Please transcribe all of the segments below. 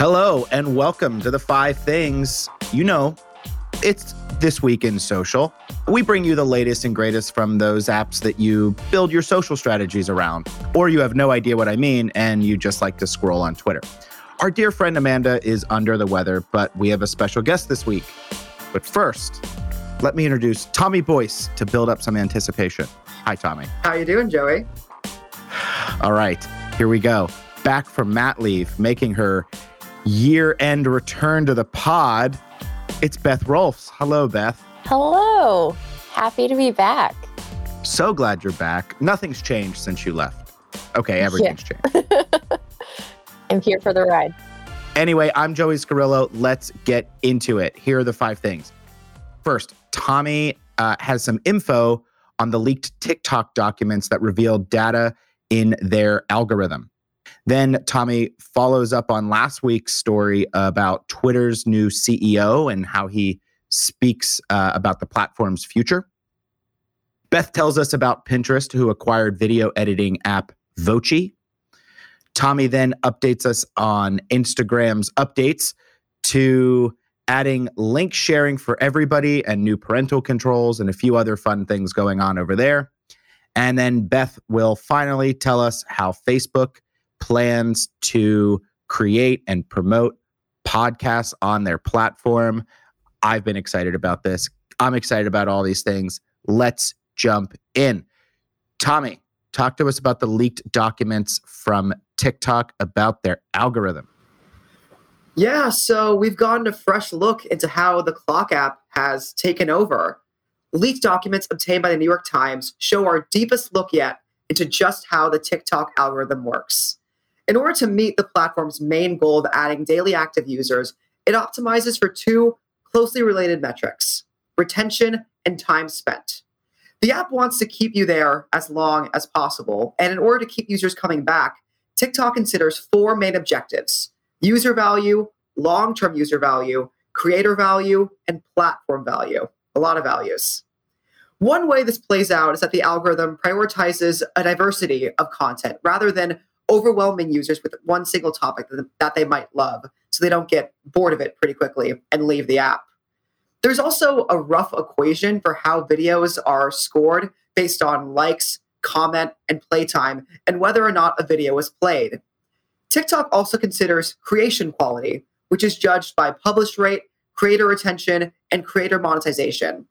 Hello, and welcome to the five things you know. It's this week in social. We bring you the latest and greatest from those apps that you build your social strategies around, or you have no idea what I mean and you just like to scroll on Twitter. Our dear friend Amanda is under the weather, but we have a special guest this week. But first, let me introduce Tommy Boyce to build up some anticipation. Hi, Tommy. How you doing, Joey? All right, here we go. Back from mat leave, making her year-end return to the pod. It's Beth Rolfs. Hello, Beth. Hello. Happy to be back. So glad you're back. Nothing's changed since you left. Okay, everything's yeah. changed. I'm here for the ride. Anyway, I'm Joey Scarillo. Let's get into it. Here are the five things. First, Tommy uh, has some info on the leaked TikTok documents that reveal data in their algorithm. Then Tommy follows up on last week's story about Twitter's new CEO and how he speaks uh, about the platform's future. Beth tells us about Pinterest, who acquired video editing app Vochi. Tommy then updates us on Instagram's updates to adding link sharing for everybody and new parental controls and a few other fun things going on over there. And then Beth will finally tell us how Facebook plans to create and promote podcasts on their platform. I've been excited about this. I'm excited about all these things. Let's jump in. Tommy, talk to us about the leaked documents from TikTok about their algorithm. Yeah, so we've gotten a fresh look into how the Clock app has taken over. Leaked documents obtained by the New York Times show our deepest look yet into just how the TikTok algorithm works. In order to meet the platform's main goal of adding daily active users, it optimizes for two closely related metrics retention and time spent. The app wants to keep you there as long as possible. And in order to keep users coming back, TikTok considers four main objectives user value, long term user value, creator value, and platform value. A lot of values. One way this plays out is that the algorithm prioritizes a diversity of content rather than overwhelming users with one single topic that they might love so they don't get bored of it pretty quickly and leave the app. There's also a rough equation for how videos are scored based on likes, comment, and playtime, and whether or not a video was played. TikTok also considers creation quality, which is judged by publish rate, creator retention, and creator monetization.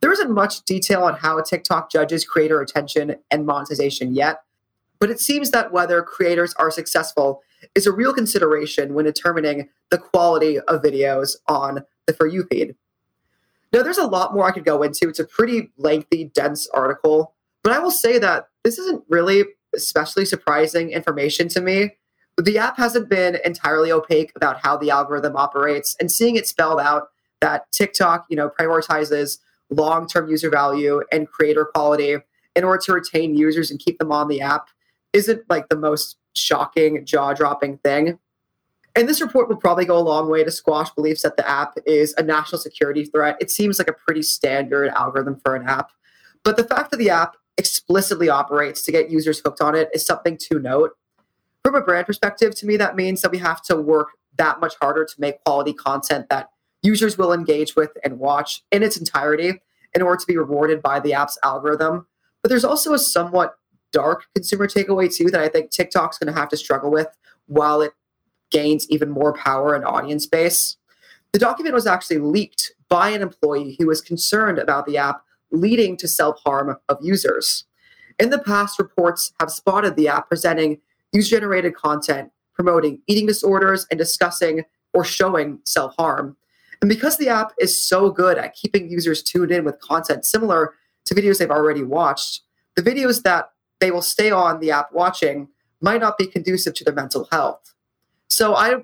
There isn't much detail on how TikTok judges creator retention and monetization yet, but it seems that whether creators are successful is a real consideration when determining the quality of videos on the For You feed. Now, there's a lot more I could go into. It's a pretty lengthy, dense article, but I will say that this isn't really especially surprising information to me. The app hasn't been entirely opaque about how the algorithm operates, and seeing it spelled out that TikTok, you know, prioritizes long-term user value and creator quality in order to retain users and keep them on the app isn't like the most shocking, jaw dropping thing. And this report will probably go a long way to squash beliefs that the app is a national security threat. It seems like a pretty standard algorithm for an app. But the fact that the app explicitly operates to get users hooked on it is something to note. From a brand perspective, to me, that means that we have to work that much harder to make quality content that users will engage with and watch in its entirety in order to be rewarded by the app's algorithm. But there's also a somewhat dark consumer takeaway too that I think TikTok's going to have to struggle with while it gains even more power and audience base. The document was actually leaked by an employee who was concerned about the app leading to self harm of users. In the past, reports have spotted the app presenting user generated content promoting eating disorders and discussing or showing self harm. And because the app is so good at keeping users tuned in with content similar to videos they've already watched, the videos that they will stay on the app watching might not be conducive to their mental health. So I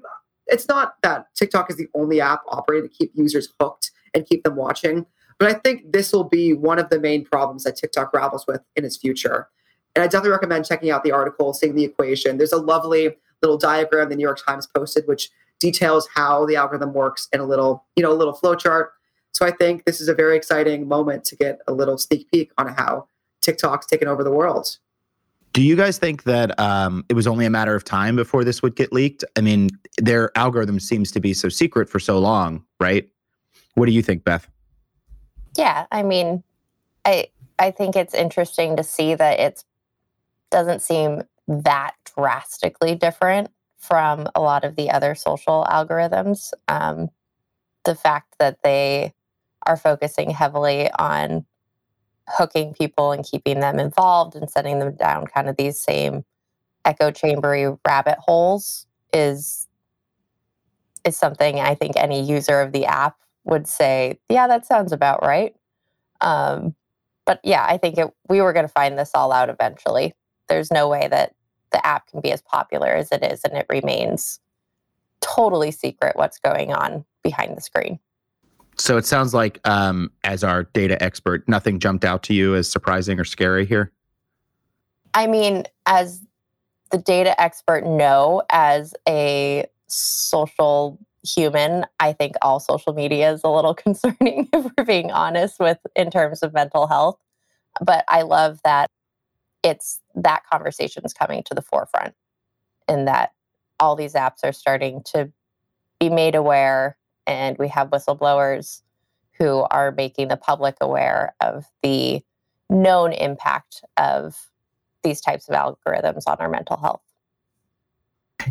it's not that TikTok is the only app operating to keep users hooked and keep them watching, but I think this will be one of the main problems that TikTok grapples with in its future. And I definitely recommend checking out the article, seeing the equation. There's a lovely little diagram the New York Times posted, which details how the algorithm works in a little, you know, a little flowchart. So I think this is a very exciting moment to get a little sneak peek on how TikTok's taken over the world. Do you guys think that um, it was only a matter of time before this would get leaked? I mean, their algorithm seems to be so secret for so long, right? What do you think, Beth? Yeah, I mean, I I think it's interesting to see that it doesn't seem that drastically different from a lot of the other social algorithms. Um, the fact that they are focusing heavily on hooking people and keeping them involved and setting them down kind of these same echo chambery rabbit holes is is something I think any user of the app would say, yeah, that sounds about right. Um, but yeah, I think it, we were going to find this all out eventually. There's no way that the app can be as popular as it is, and it remains totally secret what's going on behind the screen. So it sounds like, um, as our data expert, nothing jumped out to you as surprising or scary here. I mean, as the data expert, no. As a social human, I think all social media is a little concerning, if we're being honest, with in terms of mental health. But I love that it's that conversation is coming to the forefront, and that all these apps are starting to be made aware and we have whistleblowers who are making the public aware of the known impact of these types of algorithms on our mental health.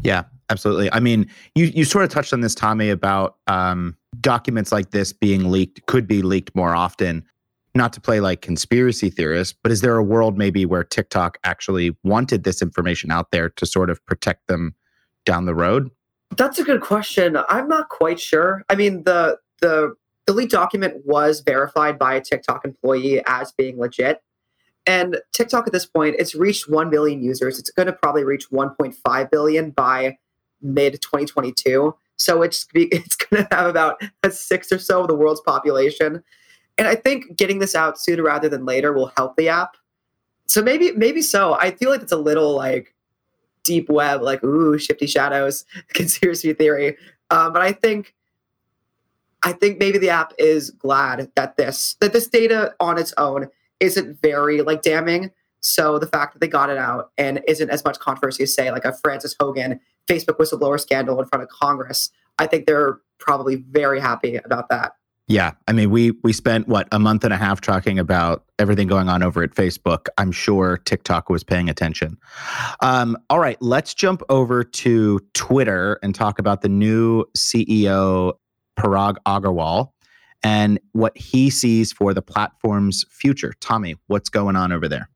Yeah, absolutely. I mean, you you sort of touched on this, Tommy, about um, documents like this being leaked could be leaked more often. Not to play like conspiracy theorists, but is there a world maybe where TikTok actually wanted this information out there to sort of protect them down the road? That's a good question. I'm not quite sure. I mean, the the the leaked document was verified by a TikTok employee as being legit. And TikTok at this point, it's reached 1 billion users. It's going to probably reach 1.5 billion by mid 2022. So it's it's going to have about a sixth or so of the world's population. And I think getting this out sooner rather than later will help the app. So maybe maybe so. I feel like it's a little like deep web, like ooh, shifty shadows, conspiracy theory. Um, but I think I think maybe the app is glad that this that this data on its own isn't very like damning. So the fact that they got it out and isn't as much controversy as say like a Frances Haugen Facebook whistleblower scandal in front of Congress, I think they're probably very happy about that. Yeah, I mean, we we spent what a month and a half talking about everything going on over at Facebook. I'm sure TikTok was paying attention. Um, all right, let's jump over to Twitter and talk about the new CEO Parag Agrawal and what he sees for the platform's future. Tommy, what's going on over there?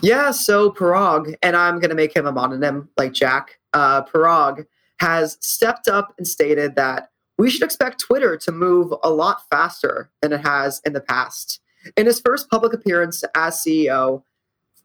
Yeah, so Parag, and I'm going to make him a mononym like Jack. Uh, Parag has stepped up and stated that we should expect Twitter to move a lot faster than it has in the past. In his first public appearance as CEO,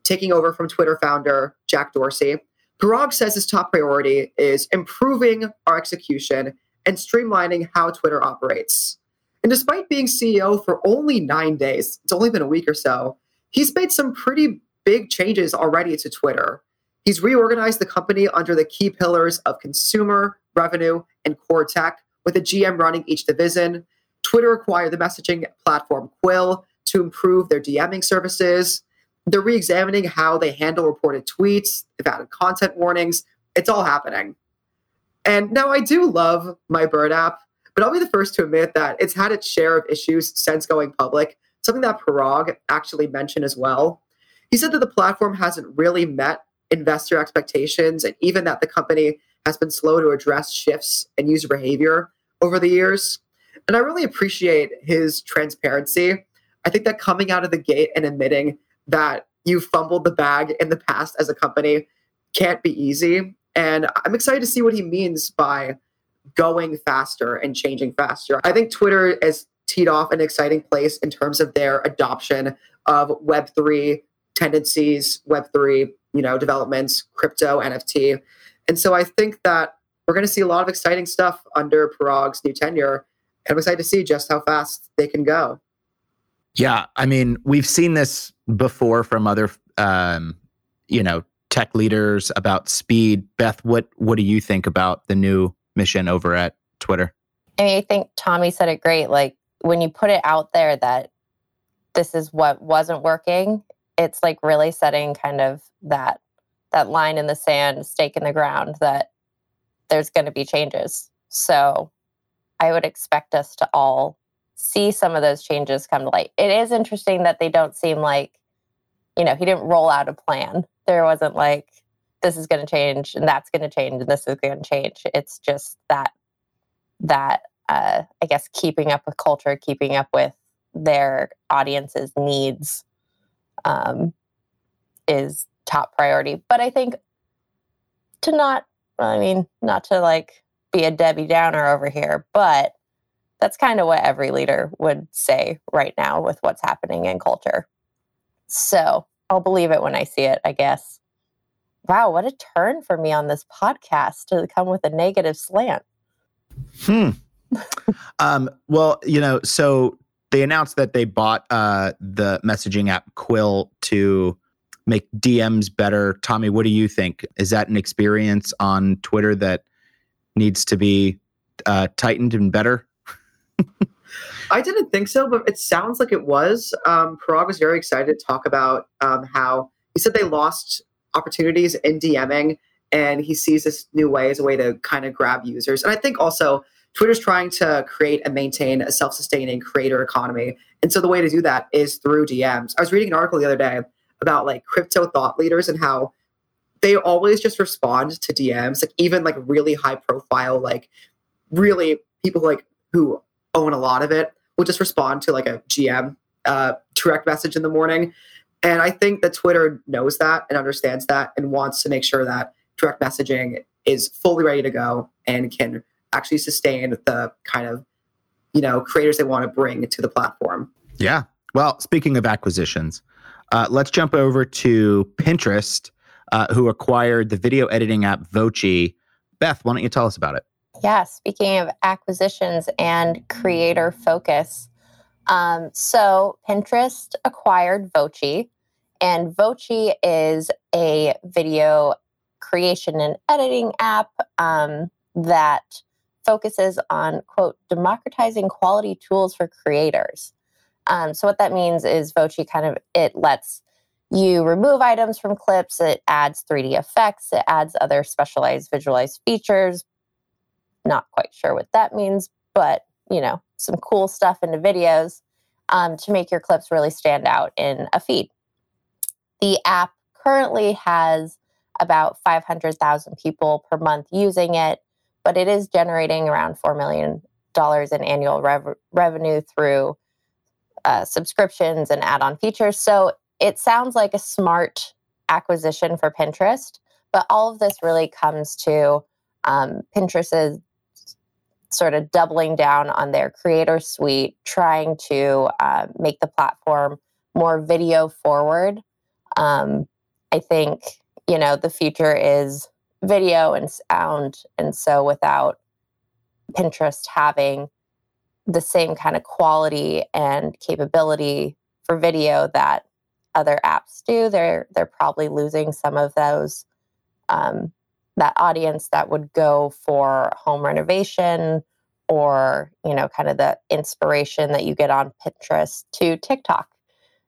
taking over from Twitter founder Jack Dorsey, Parag says his top priority is improving our execution and streamlining how Twitter operates. And despite being CEO for only nine days, it's only been a week or so, he's made some pretty big changes already to Twitter. He's reorganized the company under the key pillars of consumer, revenue, and core tech, with a GM running each division. Twitter acquired the messaging platform Quill to improve their DMing services. They're re examining how they handle reported tweets. They've added content warnings. It's all happening. And now I do love my Bird app, but I'll be the first to admit that it's had its share of issues since going public, something that Parag actually mentioned as well. He said that the platform hasn't really met investor expectations and even that the company has been slow to address shifts in user behavior over the years. And I really appreciate his transparency. I think that coming out of the gate and admitting that you fumbled the bag in the past as a company can't be easy. And I'm excited to see what he means by going faster and changing faster. I think Twitter has teed off an exciting place in terms of their adoption of Web3 tendencies, Web3, you know, developments, crypto, NFT. And so I think that we're going to see a lot of exciting stuff under Parag's new tenure. And I'm excited to see just how fast they can go. Yeah, I mean, we've seen this before from other, um, you know, tech leaders about speed. Beth, what what do you think about the new mission over at Twitter? I mean, I think Tommy said it great. Like when you put it out there that this is what wasn't working, it's like really setting kind of that that line in the sand, stake in the ground that there's going to be changes. So I would expect us to all see some of those changes come to light. It is interesting that they don't seem like, you know, he didn't roll out a plan. There wasn't like, this is going to change and that's going to change and this is going to change. It's just that, that, uh, I guess, keeping up with culture, keeping up with their audience's needs um, is top priority. But I think to not, I mean, not to like be a Debbie Downer over here, but that's kind of what every leader would say right now with what's happening in culture. So I'll believe it when I see it, I guess. Wow, what a turn for me on this podcast to come with a negative slant. Hmm. um, well, you know, so they announced that they bought uh, the messaging app Quill to make DMs better. Tommy, what do you think? Is that an experience on Twitter that needs to be uh, tightened and better? I didn't think so, but it sounds like it was. Um, Parag was very excited to talk about um, how he said they lost opportunities in DMing, and he sees this new way as a way to kind of grab users. And I think also Twitter's trying to create and maintain a self sustaining creator economy. And so the way to do that is through DMs. I was reading an article the other day about like crypto thought leaders and how they always just respond to DMs, like even like really high profile, like really people like who own a lot of it will just respond to like a GM uh, direct message in the morning. And I think that Twitter knows that and understands that and wants to make sure that direct messaging is fully ready to go and can actually sustain the kind of you know creators they want to bring to the platform. Yeah. Well, speaking of acquisitions, uh, let's jump over to Pinterest, uh, who acquired the video editing app Vochi. Beth, why don't you tell us about it? Yeah, speaking of acquisitions and creator focus. Um, so Pinterest acquired Vochi, and Vochi is a video creation and editing app um, that focuses on, quote, democratizing quality tools for creators. Um, so what that means is Vochi kind of, it lets you remove items from clips, it adds 3D effects, it adds other specialized visualized features, not quite sure what that means, but you know, some cool stuff into videos um, to make your clips really stand out in a feed. The app currently has about 500,000 people per month using it, but it is generating around $4 million in annual rev- revenue through uh, subscriptions and add on features. So it sounds like a smart acquisition for Pinterest, but all of this really comes to um, Pinterest's sort of doubling down on their creator suite, trying to uh, make the platform more video forward. Um, I think, you know, the future is video and sound. And so without Pinterest having the same kind of quality and capability for video that other apps do, they're they're probably losing some of those um, that audience that would go for home renovation or you know kind of the inspiration that you get on pinterest to tiktok.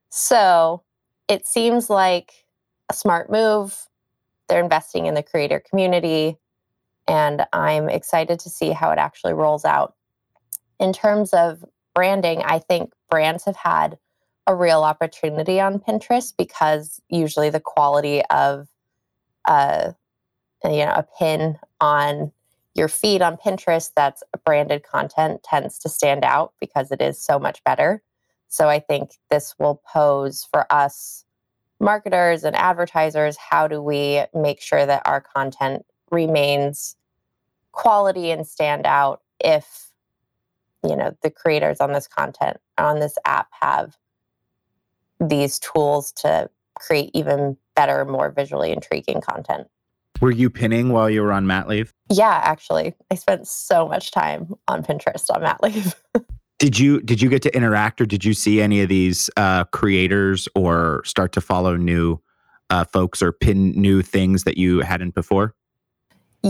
So it seems like a smart move. They're investing in the creator community and i'm excited to see how it actually rolls out in terms of branding i think brands have had a real opportunity on pinterest because usually the quality of uh, you know a pin on your feed on Pinterest that's branded content tends to stand out because it is so much better. So I think this will pose for us marketers and advertisers how do we make sure that our content remains quality and stand out if you know the creators on this content on this app have these tools to create even better more visually intriguing content were you pinning while you were on mat leave? Yeah, actually. I spent so much time on Pinterest on mat leave. did you did you get to interact or did you see any of these uh, creators or start to follow new uh, folks or pin new things that you hadn't before?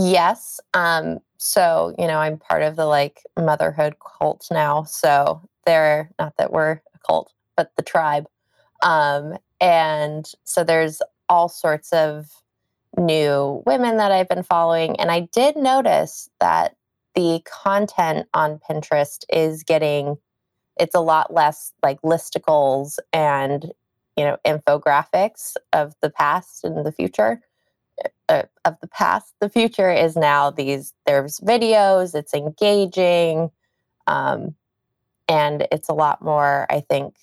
Yes. Um, so, you know, I'm part of the like motherhood cult now. So they're not that we're a cult, but the tribe. Um, and so there's all sorts of new women that I've been following. And I did notice that the content on Pinterest is getting, it's a lot less like listicles and, you know, infographics of the past and the future. Uh, of the past, the future is now these. There's videos. It's engaging, um, and it's a lot more. I think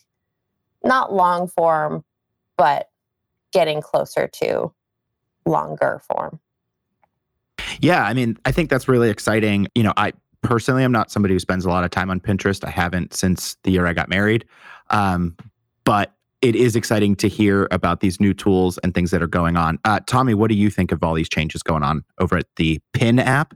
not long form, but getting closer to longer form. Yeah, I mean, I think that's really exciting. You know, I personally I'm not somebody who spends a lot of time on Pinterest. I haven't since the year I got married. Um, but it is exciting to hear about these new tools and things that are going on. Uh, Tommy, what do you think of all these changes going on over at the Pin app?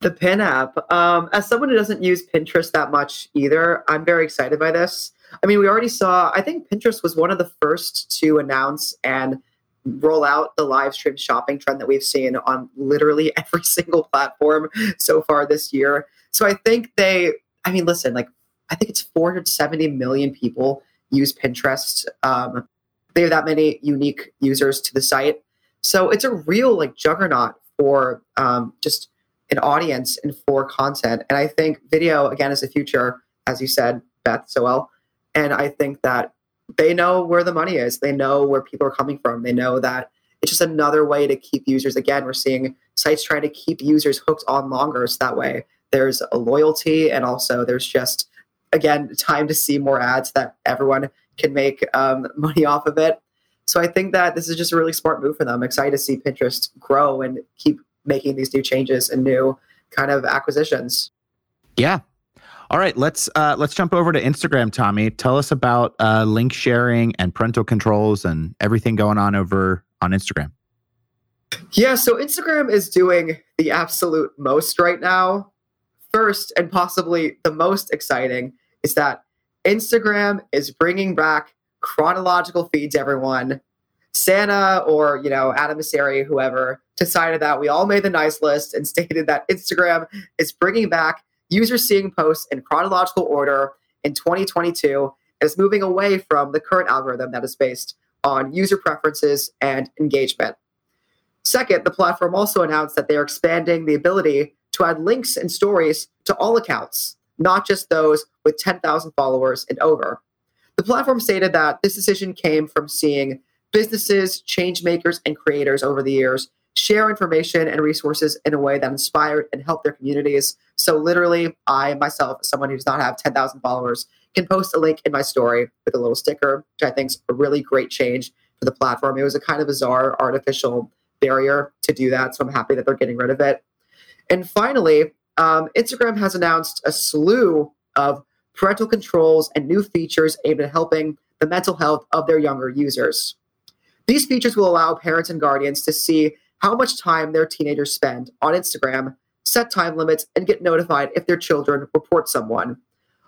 The Pin app. Um, as someone who doesn't use Pinterest that much either, I'm very excited by this. I mean, we already saw, I think Pinterest was one of the first to announce and roll out the live stream shopping trend that we've seen on literally every single platform so far this year. So I think they, I mean, listen, like, I think it's 470 million people use Pinterest. Um, they have that many unique users to the site. So it's a real like juggernaut for um, just an audience and for content. And I think video, again, is the future, as you said, Beth, so well. And I think that they know where the money is. They know where people are coming from. They know that it's just another way to keep users. Again, we're seeing sites trying to keep users hooked on longer. So that way there's a loyalty and also there's just, again, time to see more ads that everyone can make um, money off of it. So I think that this is just a really smart move for them. I'm excited to see Pinterest grow and keep making these new changes and new kind of acquisitions. Yeah, all right, let's uh, let's jump over to Instagram, Tommy. Tell us about uh, link sharing and parental controls and everything going on over on Instagram. Yeah, so Instagram is doing the absolute most right now. First, and possibly the most exciting, is that Instagram is bringing back chronological feeds. Everyone, Santa or you know Adam Mosseri, whoever decided that we all made the nice list and stated that Instagram is bringing back users seeing posts in chronological order in 2022 is moving away from the current algorithm that is based on user preferences and engagement. Second, the platform also announced that they are expanding the ability to add links and stories to all accounts, not just those with 10,000 followers and over. The platform stated that this decision came from seeing businesses, change makers, and creators over the years share information and resources in a way that inspired and helped their communities. So, literally, I myself, someone who does not have 10,000 followers, can post a link in my story with a little sticker, which I think is a really great change for the platform. It was a kind of bizarre artificial barrier to do that. So, I'm happy that they're getting rid of it. And finally, um, Instagram has announced a slew of parental controls and new features aimed at helping the mental health of their younger users. These features will allow parents and guardians to see how much time their teenagers spend on Instagram, set time limits, and get notified if their children report someone.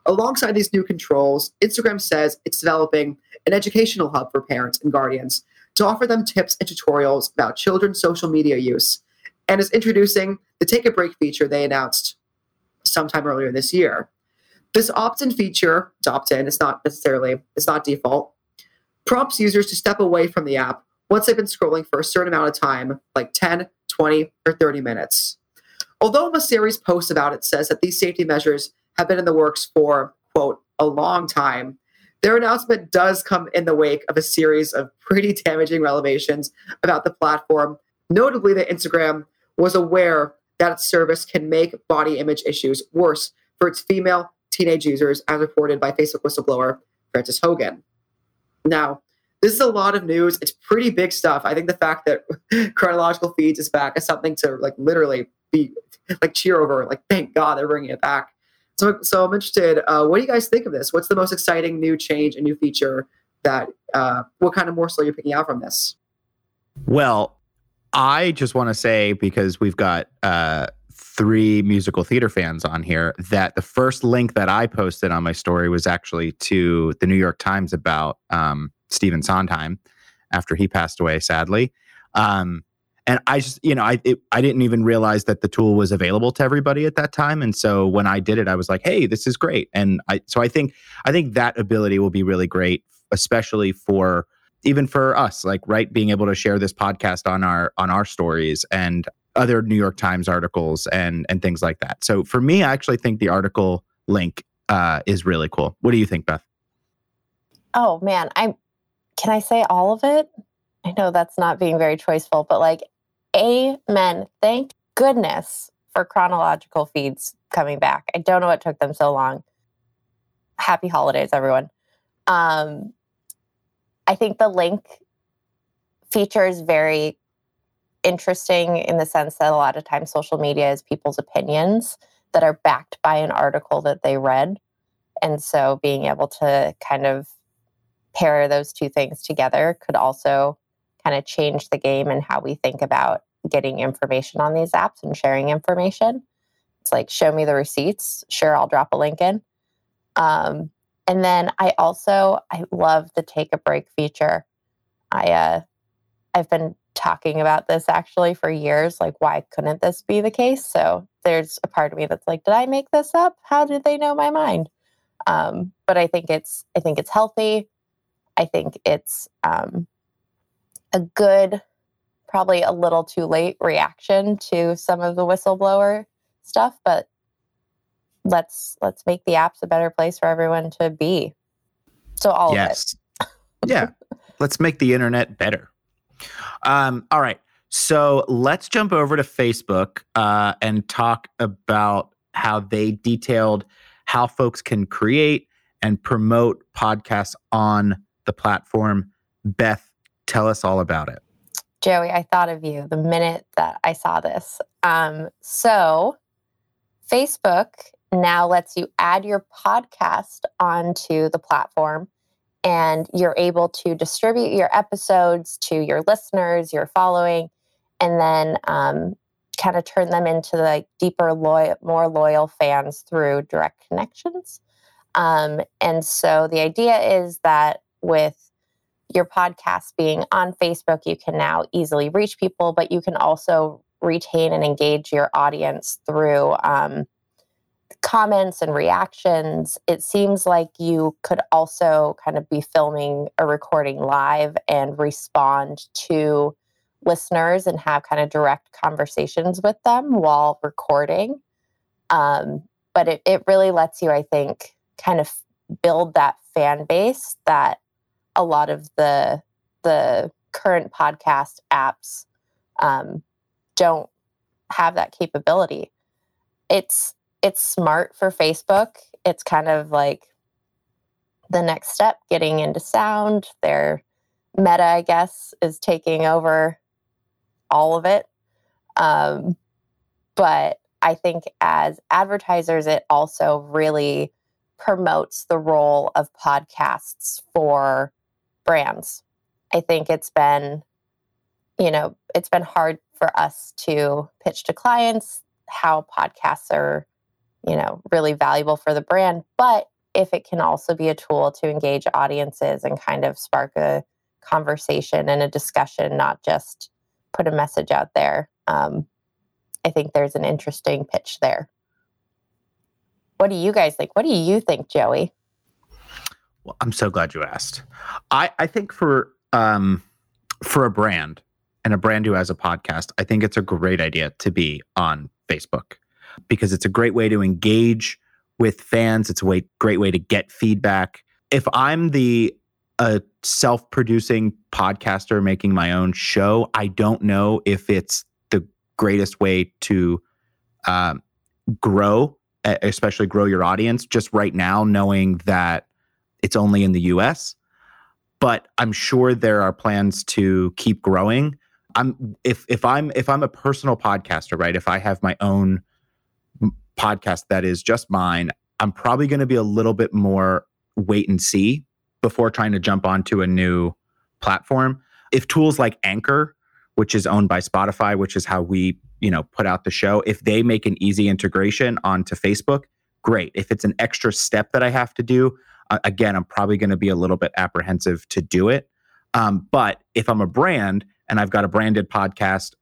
Alongside these new controls, Instagram says it's developing an educational hub for parents and guardians to offer them tips and tutorials about children's social media use, and is introducing the Take a Break feature they announced sometime earlier this year. This opt-in feature, it's opt-in, it's not necessarily, it's not default, prompts users to step away from the app once they've been scrolling for a certain amount of time, like 10, 20, or 30 minutes. Although Mosseri's post about it says that these safety measures have been in the works for, quote, a long time, their announcement does come in the wake of a series of pretty damaging revelations about the platform, notably that Instagram was aware that its service can make body image issues worse for its female teenage users, as reported by Facebook whistleblower Frances Haugen. Now, this is a lot of news. It's pretty big stuff. I think the fact that chronological feeds is back is something to like literally be like cheer over. Like, thank God they're bringing it back. So, so I'm interested. Uh, what do you guys think of this? What's the most exciting new change and new feature that? Uh, what kind of morsel you're picking out from this? Well, I just want to say because we've got uh, three musical theater fans on here that the first link that I posted on my story was actually to the New York Times about um, Stephen Sondheim after he passed away, sadly. Um, and I just, you know, I it, I didn't even realize that the tool was available to everybody at that time. And so when I did it, I was like, "Hey, this is great." And I so I think I think that ability will be really great, especially for even for us, like right, being able to share this podcast on our on our stories and other New York Times articles and and things like that. So for me, I actually think the article link uh, is really cool. What do you think, Beth? Oh man, I can I say all of it? I know that's not being very choiceful, but like, amen. Thank goodness for chronological feeds coming back. I don't know what took them so long. Happy holidays, everyone. Um, I think the link feature is very interesting in the sense that a lot of times social media is people's opinions that are backed by an article that they read. And so being able to kind of pair those two things together could also kind of change the game and how we think about getting information on these apps and sharing information. It's like, show me the receipts. Sure, I'll drop a link in. Um, and then I also I love the take a break feature. I uh, I've been talking about this actually for years. Like, why couldn't this be the case? So there's a part of me that's like, did I make this up? How did they know my mind? Um, but I think it's I think it's healthy. I think it's um, a good, probably a little too late reaction to some of the whistleblower stuff, but let's let's make the apps a better place for everyone to be. So all yes. of it. yeah. Let's make the internet better. Um, all right. So let's jump over to Facebook uh, and talk about how they detailed how folks can create and promote podcasts on the platform. Beth, tell us all about it. Joey, I thought of you the minute that I saw this. Um, so, Facebook now lets you add your podcast onto the platform, and you're able to distribute your episodes to your listeners, your following, and then um, kind of turn them into like deeper, loyal, more loyal fans through direct connections. Um, and so the idea is that with your podcast being on Facebook, you can now easily reach people, but you can also retain and engage your audience through um, comments and reactions. It seems like you could also kind of be filming a recording live and respond to listeners and have kind of direct conversations with them while recording. Um, but it, it really lets you, I think, kind of build that fan base that a lot of the the current podcast apps um, don't have that capability. It's it's smart for Facebook. It's kind of like the next step, getting into sound. Their meta, I guess, is taking over all of it. Um, but I think as advertisers, it also really promotes the role of podcasts for brands. I think it's been, you know, it's been hard for us to pitch to clients how podcasts are, you know, really valuable for the brand. But if it can also be a tool to engage audiences and kind of spark a conversation and a discussion, not just put a message out there, um, I think there's an interesting pitch there. What do you guys think? What do you think, Joey? Well, I'm so glad you asked. I, I think for um, for a brand and a brand who has a podcast, I think it's a great idea to be on Facebook because it's a great way to engage with fans. It's a way, great way to get feedback. If I'm the a self-producing podcaster making my own show, I don't know if it's the greatest way to um, grow, especially grow your audience. Just right now, knowing that it's only in the US, but I'm sure there are plans to keep growing. I'm if if I'm if I'm a personal podcaster, right? If I have my own podcast that is just mine, I'm probably going to be a little bit more wait and see before trying to jump onto a new platform. If tools like Anchor, which is owned by Spotify, which is how we, you know, put out the show, if they make an easy integration onto Facebook, great. If it's an extra step that I have to do, again, I'm probably going to be a little bit apprehensive to do it. Um, but if I'm a brand and I've got a branded podcast,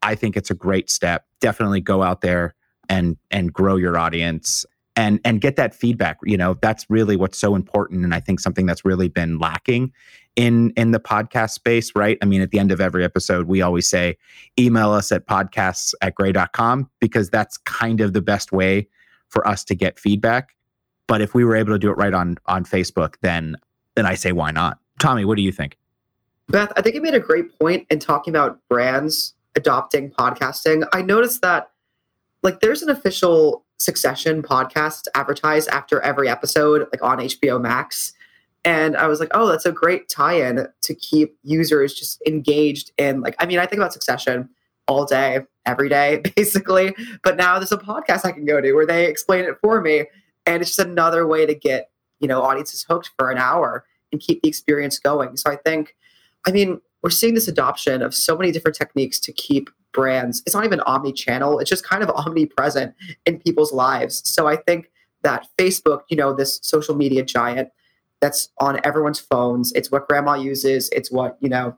I think it's a great step. Definitely go out there and and grow your audience and and get that feedback. You know, that's really what's so important, and I think something that's really been lacking in in the podcast space, right? I mean, at the end of every episode, we always say email us at podcasts at grey.com because that's kind of the best way for us to get feedback. But if we were able to do it right on on Facebook, then then I say why not? Tommy, what do you think? Beth, I think you made a great point in talking about brands adopting podcasting. I noticed that like there's an official Succession podcast advertised after every episode, like on HBO Max. And I was like, oh, that's a great tie-in to keep users just engaged in like, I mean, I think about Succession all day, every day, basically. But now there's a podcast I can go to where they explain it for me. And it's just another way to get, you know, audiences hooked for an hour and keep the experience going. So I think, I mean, we're seeing this adoption of so many different techniques to keep brands. It's not even omni-channel, it's just kind of omnipresent in people's lives. So I think that Facebook, you know, this social media giant that's on everyone's phones, it's what grandma uses, it's what, you know,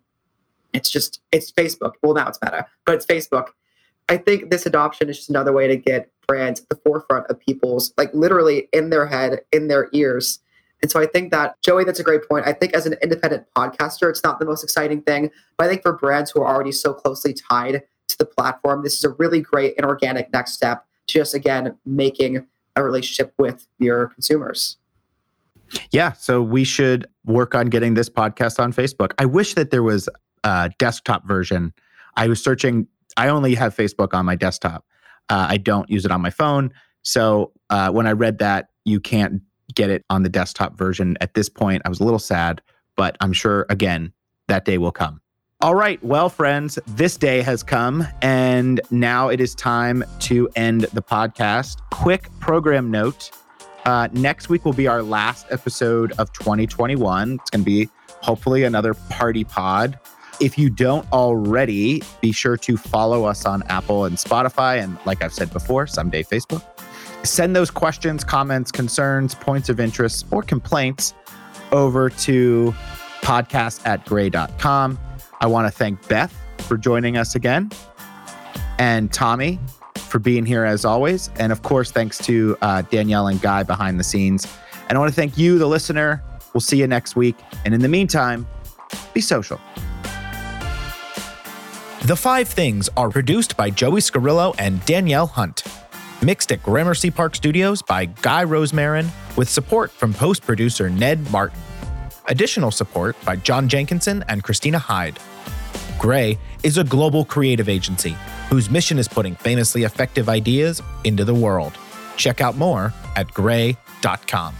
it's just it's Facebook. Well, now it's Meta, but it's Facebook. I think this adoption is just another way to get brands at the forefront of people's like literally in their head, in their ears. And so I think that Joey, that's a great point. I think as an independent podcaster, it's not the most exciting thing, but I think for brands who are already so closely tied the platform, this is a really great and organic next step to just again making a relationship with your consumers. Yeah, so we should work on getting this podcast on Facebook. I wish that there was a desktop version. I was searching. I only have Facebook on my desktop. Uh, I don't use it on my phone. So uh, when I read that you can't get it on the desktop version at this point, I was a little sad, but I'm sure again that day will come. All right, well, friends, this day has come, and now it is time to end the podcast. Quick program note uh, next week will be our last episode of 2021. It's going to be hopefully another party pod. If you don't already, be sure to follow us on Apple and Spotify. And like I've said before, someday Facebook. Send those questions, comments, concerns, points of interest, or complaints over to podcast at grey.com. I want to thank Beth for joining us again and Tommy for being here as always. And of course, thanks to uh, Danielle and Guy behind the scenes. And I want to thank you, the listener. We'll see you next week. And in the meantime, be social. The Five Things are produced by Joey Scarillo and Danielle Hunt. Mixed at Gramercy Park Studios by Guy Rosemarin, with support from post producer Ned Martin. Additional support by John Jenkinson and Christina Hyde. Grey is a global creative agency whose mission is putting famously effective ideas into the world. Check out more at grey.com.